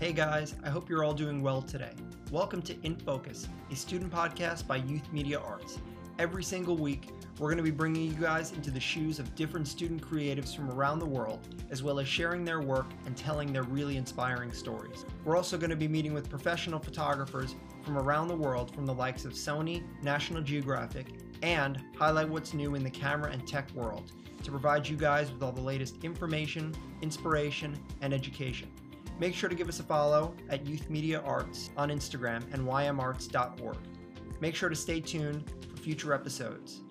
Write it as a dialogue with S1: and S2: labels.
S1: Hey guys, I hope you're all doing well today. Welcome to In Focus, a student podcast by Youth Media Arts. Every single week, we're going to be bringing you guys into the shoes of different student creatives from around the world, as well as sharing their work and telling their really inspiring stories. We're also going to be meeting with professional photographers from around the world from the likes of Sony, National Geographic, and highlight what's new in the camera and tech world to provide you guys with all the latest information, inspiration, and education. Make sure to give us a follow at Youth Media Arts on Instagram and ymarts.org. Make sure to stay tuned for future episodes.